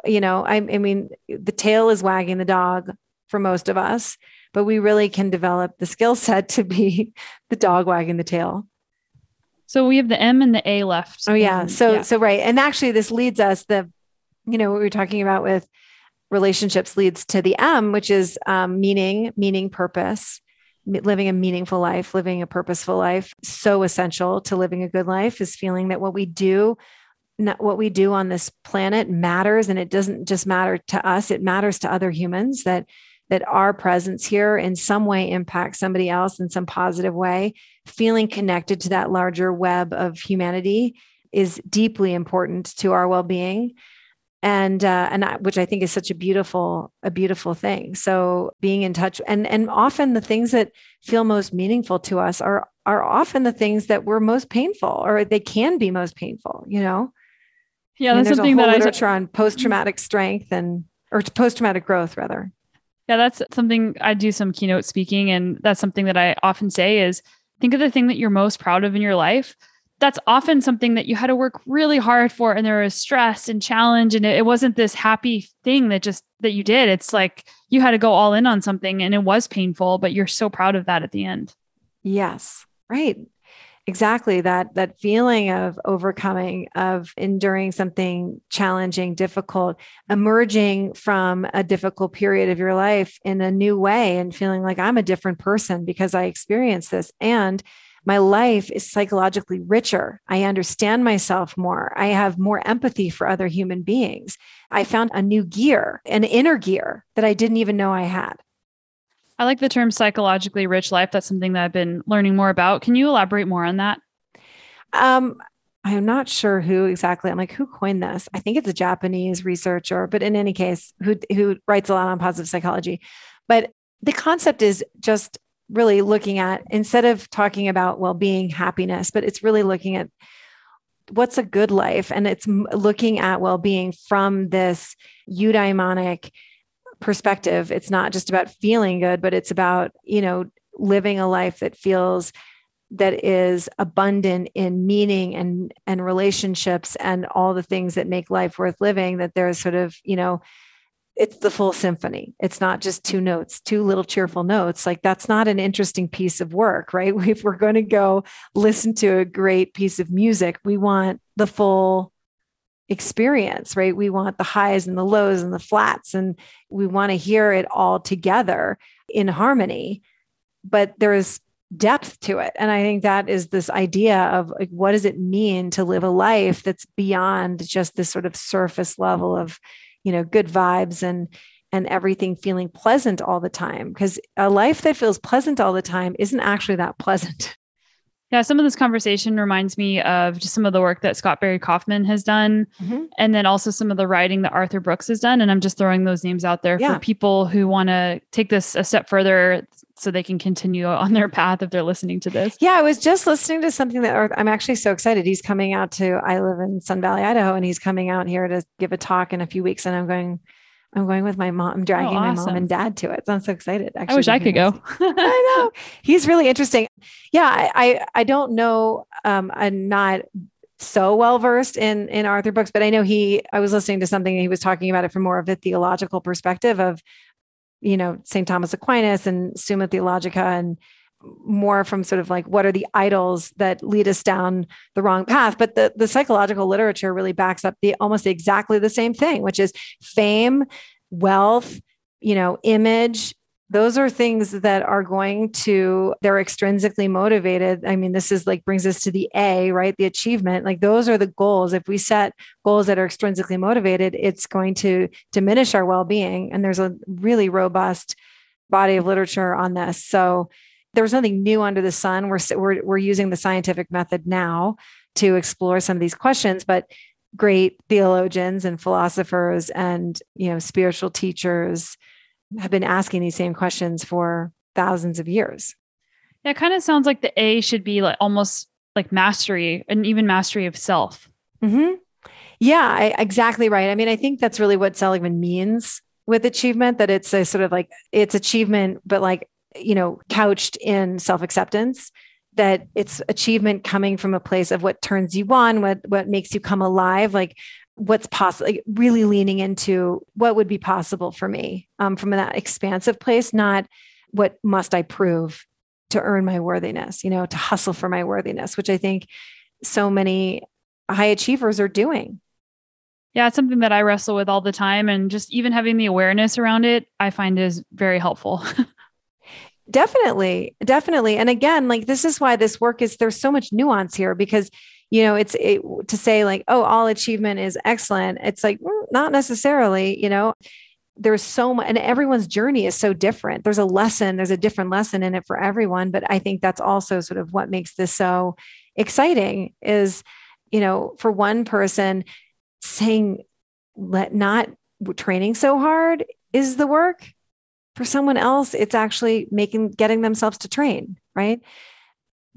You know, I, I mean, the tail is wagging the dog for most of us, but we really can develop the skill set to be (laughs) the dog wagging the tail. So we have the M and the A left. Oh yeah. So yeah. so right. And actually this leads us the you know what we were talking about with relationships leads to the M, which is um, meaning, meaning, purpose living a meaningful life, living a purposeful life, so essential to living a good life is feeling that what we do not what we do on this planet matters and it doesn't just matter to us it matters to other humans that that our presence here in some way impacts somebody else in some positive way feeling connected to that larger web of humanity is deeply important to our well-being and uh, and I, which I think is such a beautiful a beautiful thing. So being in touch and and often the things that feel most meaningful to us are are often the things that were most painful or they can be most painful. You know. Yeah, that's something that literature I on post traumatic strength and or post traumatic growth rather. Yeah, that's something I do some keynote speaking, and that's something that I often say is think of the thing that you're most proud of in your life. That's often something that you had to work really hard for and there was stress and challenge and it, wasn't this happy thing that just that you did. It's like you had to go all in on something and it was painful but you're so proud of that at the end. Yes. Right exactly that that feeling of overcoming of enduring something challenging difficult emerging from a difficult period of your life in a new way and feeling like i'm a different person because i experienced this and my life is psychologically richer. I understand myself more. I have more empathy for other human beings. I found a new gear, an inner gear that I didn't even know I had. I like the term psychologically rich life. That's something that I've been learning more about. Can you elaborate more on that? Um, I'm not sure who exactly. I'm like, who coined this? I think it's a Japanese researcher, but in any case, who who writes a lot on positive psychology. But the concept is just really looking at instead of talking about well-being happiness but it's really looking at what's a good life and it's looking at well-being from this eudaimonic perspective it's not just about feeling good but it's about you know living a life that feels that is abundant in meaning and and relationships and all the things that make life worth living that there's sort of you know it's the full symphony. It's not just two notes, two little cheerful notes. Like that's not an interesting piece of work, (laughs) right? If we're going to go listen to a great piece of music, we want the full experience, right? We want the highs and the lows and the flats, and we want to hear it all together in harmony. But there's depth to it. And I think that is this idea of like, what does it mean to live a life that's beyond just this sort of surface level of, you know, good vibes and and everything feeling pleasant all the time because a life that feels pleasant all the time isn't actually that (laughs) pleasant Yeah, some of this conversation reminds me of just some of the work that Scott Barry Kaufman has done, mm-hmm. and then also some of the writing that Arthur Brooks has done. And I'm just throwing those names out there yeah. for people who want to take this a step further so they can continue on their path if they're listening to this. Yeah, I was just listening to something that I'm actually so excited. He's coming out to, I live in Sun Valley, Idaho, and he's coming out here to give a talk in a few weeks. And I'm going, I'm going with my mom. I'm dragging oh, awesome. my mom and dad to it. So I'm so excited. Actually, I wish I could go. (laughs) I know he's really interesting. Yeah, I I, I don't know. Um, I'm not so well versed in in Arthur Brooks, but I know he. I was listening to something he was talking about it from more of a theological perspective of, you know, Saint Thomas Aquinas and Summa Theologica and more from sort of like what are the idols that lead us down the wrong path? But the, the psychological literature really backs up the almost exactly the same thing which is fame wealth you know image. Those are things that are going to they're extrinsically motivated. I mean this is like brings us to the a right? The achievement. Like those are the goals. If we set goals that are extrinsically motivated it's going to diminish our well-being. And there's a really robust body of literature on this. So there was nothing new under the sun. We're, we're, we're using the scientific method now to explore some of these questions, but great theologians and philosophers and you know spiritual teachers have been asking these same questions for thousands of years. Yeah, it kind of sounds like the A should be like almost like mastery and even mastery of self. Mm-hmm. Yeah, I, exactly right. I mean, I think that's really what Seligman means with achievement that it's a sort of like it's achievement, but like you know, couched in self acceptance, that it's achievement coming from a place of what turns you on, what, what makes you come alive, like what's possible, like really leaning into what would be possible for me um, from that expansive place, not what must I prove to earn my worthiness, you know, to hustle for my worthiness, which I think so many high achievers are doing. Yeah, it's something that I wrestle with all the time. And just even having the awareness around it, I find is very helpful. (laughs) Definitely, definitely. And again, like this is why this work is there's so much nuance here because you know it's it, to say like oh all achievement is excellent. It's like mm, not necessarily you know. There's so much and everyone's journey is so different. There's a lesson there's a different lesson in it for everyone. But i think that's also sort of what makes this so exciting is you know for one person saying let not training so hard is the work for someone else, it's actually making getting themselves to train, right?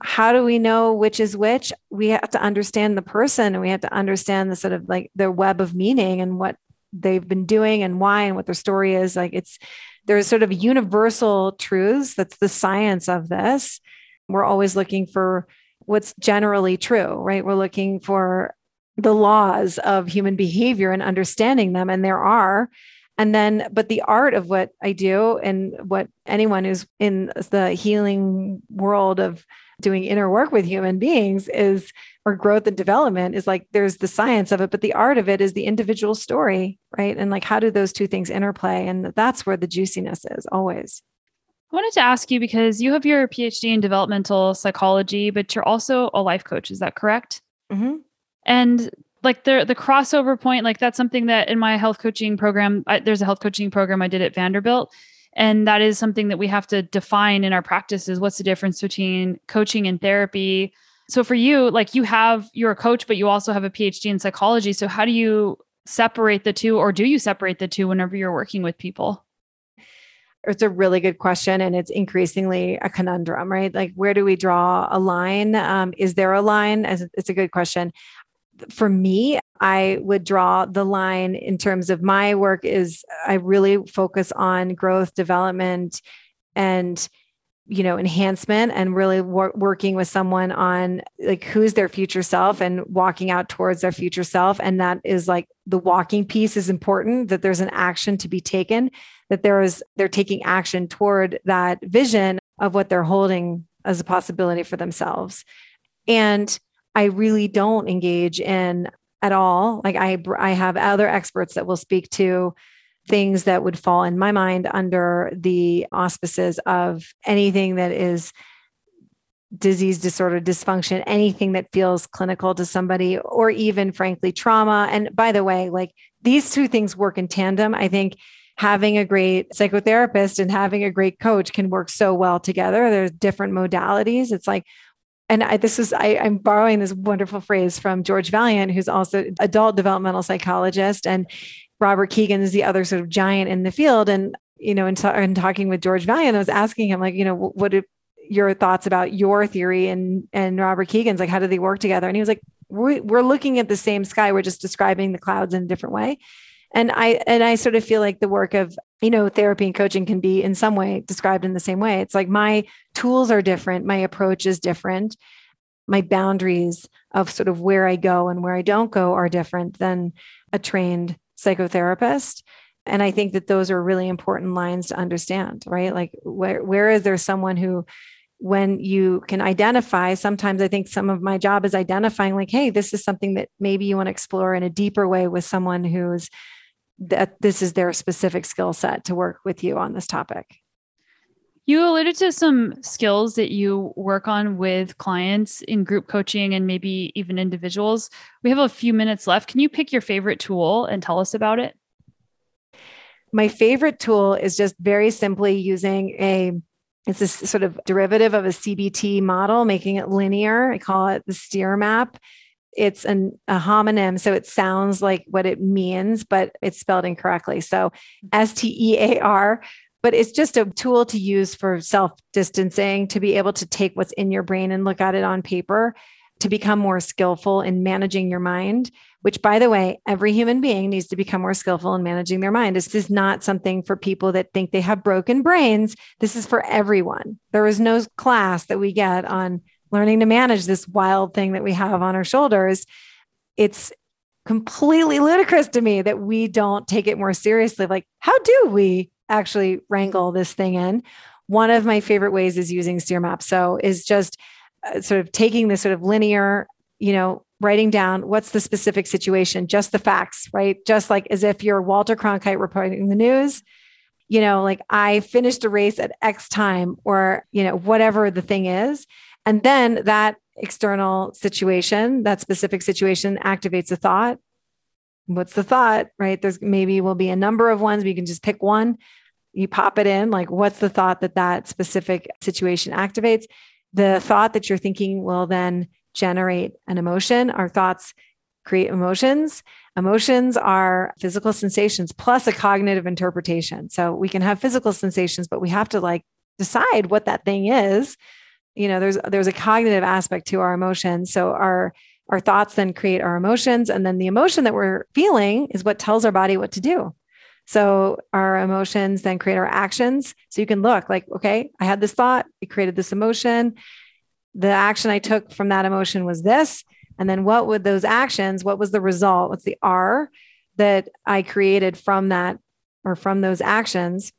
How do we know which is which? We have to understand the person and we have to understand the sort of like their web of meaning and what they've been doing and why and what their story is. Like it's there's sort of universal truths. That's the science of this. We're always looking for what's generally true, right? We're looking for the laws of human behavior and understanding them. And there are and then, but the art of what I do and what anyone who's in the healing world of doing inner work with human beings is, or growth and development is like there's the science of it, but the art of it is the individual story, right? And like, how do those two things interplay? And that's where the juiciness is always. I wanted to ask you because you have your PhD in developmental psychology, but you're also a life coach. Is that correct? Mm-hmm. And like the the crossover point like that's something that in my health coaching program I, there's a health coaching program i did at vanderbilt. And that is something that we have to define in our practices what's the difference between coaching and therapy. So for you like you have you're a coach but you also have a phd in psychology. So how do you separate the two or do you separate the two whenever you're working with people? It's a really good question and it's increasingly a conundrum right? Like where do we draw a line? Um, is there a line? It's a good question for me, I would draw the line in terms of my work is I really focus on growth, development, and you know enhancement and really wor- working with someone on like who's their future self and walking out towards their future self. And that is like the walking piece is important that there's an action to be taken that there is they're taking action toward that vision of what they're holding as a possibility for themselves. And i really don't engage in at all. Like i i have other experts that will speak to things that would fall in my mind under the auspices of anything that is disease disorder dysfunction anything that feels clinical to somebody or even frankly trauma. And by the way like these two things work in tandem. I think having a great psychotherapist and having a great coach can work so well together. There's different modalities. It's like and I, this is I, i'm borrowing this wonderful phrase from george Vaillant who's also adult developmental psychologist and Robert Kegan is the other sort of giant in the field. And, you know, in, t- in talking with George Vaillant I was asking him, like, you know, what are your thoughts about your theory and, and Robert Kegan's Like, how do they work together? And he was like, we're looking at the same sky. We're just describing the clouds in a different way. And I, and I sort of feel like the work of, you know, therapy and coaching can be in some way described in the same way. It's like my tools are different. My approach is different. My boundaries of sort of where I go and where I don't go are different than a trained psychotherapist and i think that those are really important lines to understand right like where where is there someone who when you can identify sometimes i think some of my job is identifying like hey this is something that maybe you want to explore in a deeper way with someone who's that this is their specific skill set to work with you on this topic you alluded to some skills that you work on with clients in group coaching and maybe even individuals. We have a few minutes left. Can you pick your favorite tool and tell us about it? My favorite tool is just very simply using a it's a sort of derivative of a CBT model, making it linear. I call it the STEAR map. It's an, a homonym, so it sounds like what it means, but it's spelled incorrectly. So S T E A R but it's just a tool to use for self distancing to be able to take what's in your brain and look at it on paper to become more skillful in managing your mind which by the way every human being needs to become more skillful in managing their mind. This is not something for people that think they have broken brains. This is for everyone. There is no class that we get on learning to manage this wild thing that we have on our shoulders it's completely ludicrous to me that we don't take it more seriously like how do we actually wrangle this thing in. One of my favorite ways is using STEAR map. So is just uh, sort of taking this sort of linear, you know, writing down what's the specific situation, just the facts, right? Just like as if you're Walter Cronkite reporting the news, you know, like I finished a race at X time or, you know, whatever the thing is. And then that external situation, that specific situation activates a thought. What's the thought, right? There's maybe will be a number of ones, but you can just pick one. You pop it in like what's the thought that that specific situation activates? The thought that you're thinking will then generate an emotion. Our thoughts create emotions. Emotions are physical sensations plus a cognitive interpretation. So we can have physical sensations but we have to like decide what that thing is you know there's there's a cognitive aspect to our emotions so our our thoughts then create our emotions and then the emotion that we're feeling is what tells our body what to do so our emotions then create our actions. So you can look like, okay, I had this thought, it created this emotion. The action I took from that emotion was this. And then what would those actions, what was the result? What's the R that I created from that or from those actions?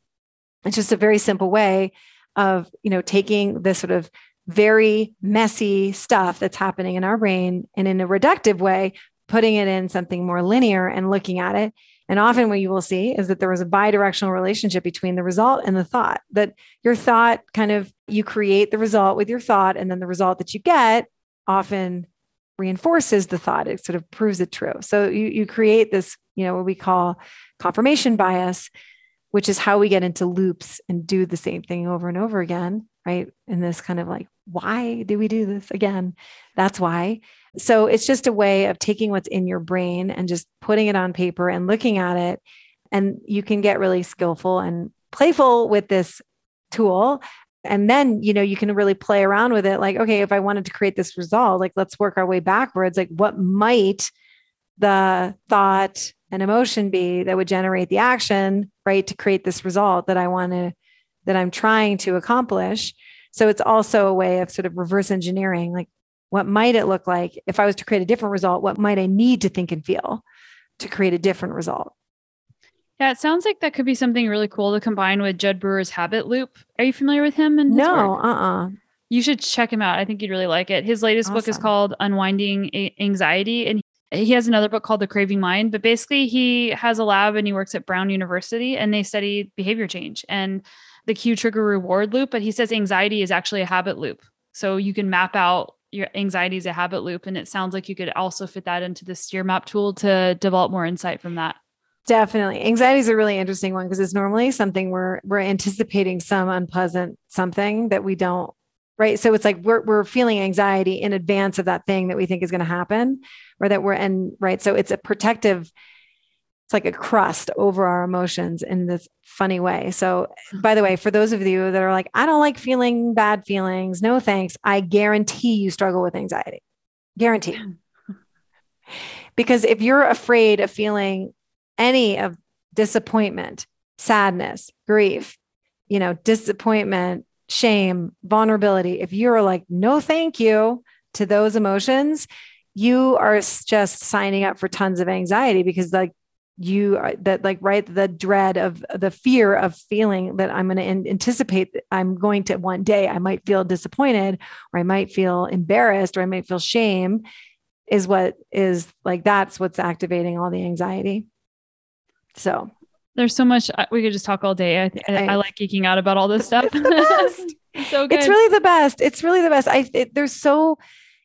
It's just a very simple way of, you know, taking this sort of very messy stuff that's happening in our brain and in a reductive way, putting it in something more linear and looking at it and often what you will see is that there was a bi-directional relationship between the result and the thought, that your thought kind of you create the result with your thought, and then the result that you get often reinforces the thought. It sort of proves it true. So you, you create this, you know, what we call confirmation bias, which is how we get into loops and do the same thing over and over again, right? In this kind of like, why do we do this again? That's why. So it's just a way of taking what's in your brain and just putting it on paper and looking at it. And you can get really skillful and playful with this tool. And then, you know, you can really play around with it. Like, okay, if I wanted to create this result, like, let's work our way backwards. Like, what might the thought and emotion be that would generate the action, right, to create this result that I want to, that I'm trying to accomplish? So it's also a way of sort of reverse engineering like, what might it look like if I was to create a different result? What might I need to think and feel to create a different result? Yeah, it sounds like that could be something really cool to combine with Jud Brewer's habit loop. Are you familiar with him? And no, uh uh You should check him out. I think you'd really like it. His latest awesome. book is called Unwinding Anxiety. And he has another book called The Craving Mind. But basically, he has a lab and he works at Brown University and they study behavior change and the cue trigger reward loop. But he says anxiety is actually a habit loop. So you can map out your anxiety as a habit loop. And it sounds like you could also fit that into the STEAR map tool to develop more insight from that. Definitely. Anxiety is a really interesting one because it's normally something we're we're anticipating some unpleasant something that we don't right? So it's like we're we're feeling anxiety in advance of that thing that we think is going to happen or that we're and right? So it's a protective it's like a crust over our emotions in this funny way. So by the way for those of you that are like i don't like feeling bad feelings no thanks i guarantee you struggle with anxiety. Guarantee. (laughs) Because if you're afraid of feeling any of disappointment, sadness, grief, you know, disappointment, shame, vulnerability, if you're like, no, thank you to those emotions, you are just signing up for tons of anxiety because, like, you that like right the dread of the fear of feeling that i'm going to anticipate i'm going to one day i might feel disappointed or i might feel embarrassed or i might feel shame is what is like that's what's activating all the anxiety. So there's so much uh, we could just talk all day. I, I, I like geeking out about all this (laughs) stuff. (laughs) It's so good. It's really the best. It's really the best. I it, there's so,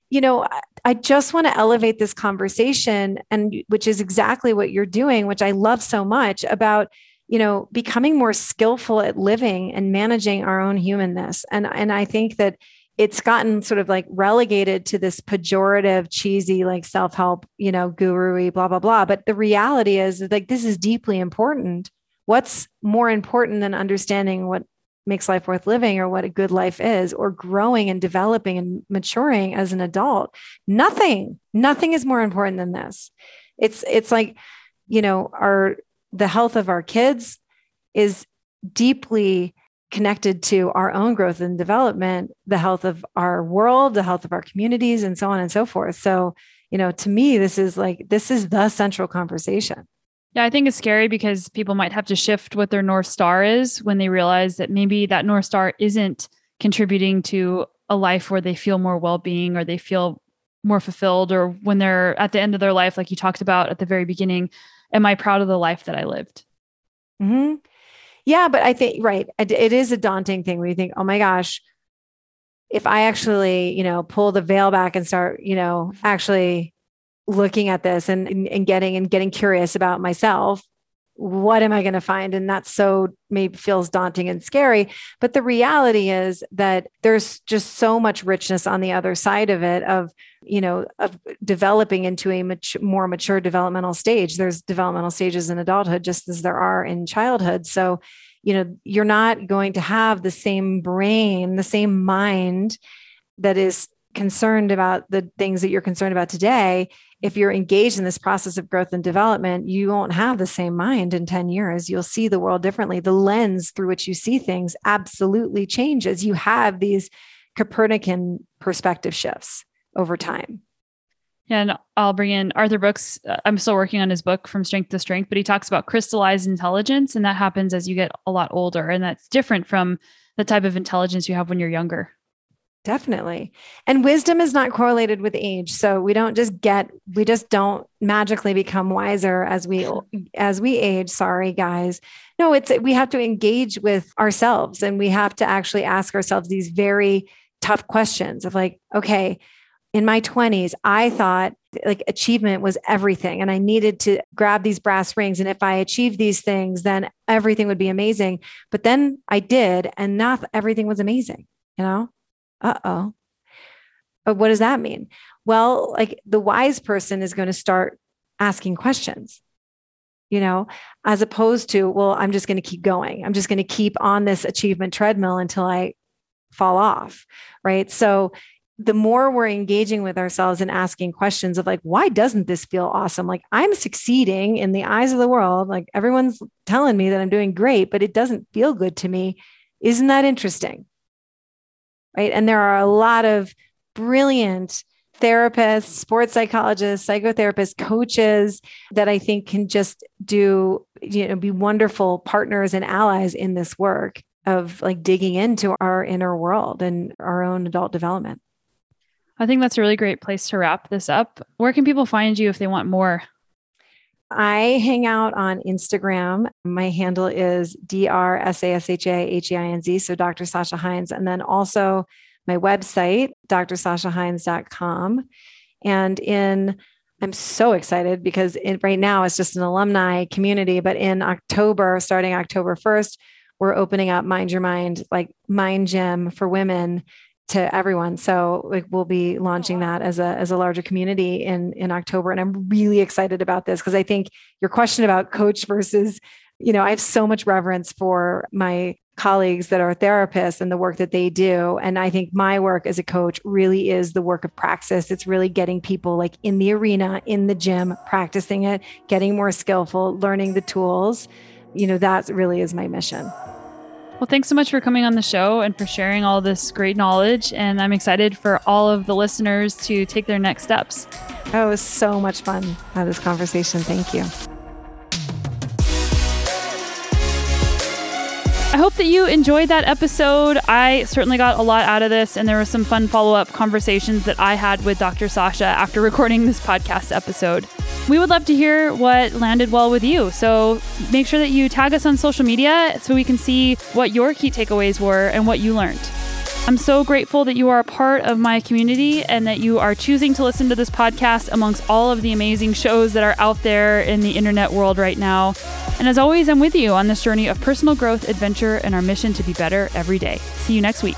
you know, I, I just want to elevate this conversation, and which is exactly what you're doing, which I love so much about you know becoming more skillful at living and managing our own humanness and and i think that it's gotten sort of like relegated to this pejorative, cheesy, like self help, you know, guru blah, blah, blah. But the reality is like this is deeply important. What's more important than understanding what makes life worth living or what a good life is or growing and developing and maturing as an adult? Nothing, nothing is more important than this. It's, it's like, you know, our, the health of our kids is deeply connected to our own growth and development, the health of our world, the health of our communities, and so on and so forth. So, you know, to me, this is like, this is the central conversation. Yeah, I think it's scary because people might have to shift what their North Star is when they realize that maybe that North Star isn't contributing to a life where they feel more well being or they feel more fulfilled, or when they're at the end of their life, like you talked about at the very beginning, am I proud of the life that I lived? Mm-hmm. Yeah, but I think right, it is a daunting thing where you think, oh my gosh, if I actually, you know, pull the veil back and start, you know, actually looking at this and and getting and getting curious about myself, what am I going to find? And that's so maybe feels daunting and scary. But the reality is that there's just so much richness on the other side of it of, you know, of developing into a mature, more mature developmental stage. There's developmental stages in adulthood, just as there are in childhood. So, you know, you're not going to have the same brain, the same mind that is concerned about the things that you're concerned about today if you're engaged in this process of growth and development, you won't have the same mind in 10 years. You'll see the world differently. The lens through which you see things absolutely changes. You have these Copernican perspective shifts over time. And I'll bring in Arthur Brooks. Uh, I'm still working on his book from strength to strength, but he talks about crystallized intelligence, and that happens as you get a lot older. And that's different from the type of intelligence you have when you're younger. Definitely. And wisdom is not correlated with age. So we don't just get we just don't magically become wiser as we as we age. Sorry guys. No, it's we have to engage with ourselves and we have to actually ask ourselves these very tough questions of like, okay, in my 20s, I thought like achievement was everything and I needed to grab these brass rings and if I achieved these things then everything would be amazing. But then I did and not everything was amazing, you know? Uh oh. But what does that mean? Well, like the wise person is going to start asking questions, you know, as opposed to, well, I'm just going to keep going. I'm just going to keep on this achievement treadmill until I fall off. Right. So, the more we're engaging with ourselves and asking questions of like, why doesn't this feel awesome? Like, I'm succeeding in the eyes of the world. Like, everyone's telling me that I'm doing great, but it doesn't feel good to me. Isn't that interesting? Right? And there are a lot of brilliant therapists, sports psychologists, psychotherapists, coaches that I think can just do, you know, be wonderful partners and allies in this work of like digging into our inner world and our own adult development. I think that's a really great place to wrap this up. Where can people find you if they want more? I hang out on Instagram. My handle is D R S A S H A H E I N Z. So Dr. Sasha Heinz, And then also my website, drsashaheinz.com. And in, I'm so excited because it, right now it's just an alumni community, but in October, starting October 1st, we're opening up Mind Your Mind, like Mind Gym for women to everyone. So like, we'll be launching that as a as a larger community in in October, and I'm really excited about this because I think your question about coach versus, you know, I have so much reverence for my colleagues that are therapists and the work that they do. And i think my work as a coach really is the work of praxis. It's really getting people like in the arena in the gym practicing it getting more skillful learning the tools. You know that really is my mission well, thanks so much for coming on the show and for sharing all this great knowledge. And I'm excited for all of the listeners to take their next steps. Oh, was so much fun this conversation. Thank you. I hope that you enjoyed that episode. I certainly got a lot out of this, and there were some fun follow up conversations that I had with Dr. Sasha after (laughs) recording this podcast episode we would love to hear what landed well with you. So make sure that you tag us on social media so we can see what your key takeaways were and what you learned. I'm so grateful that you are a part of my community and that you are choosing to listen to this podcast amongst all of the amazing shows that are out there in the internet world right now. And as always, I'm with you on this journey of personal growth, adventure, and our mission to be better every day. See you next week.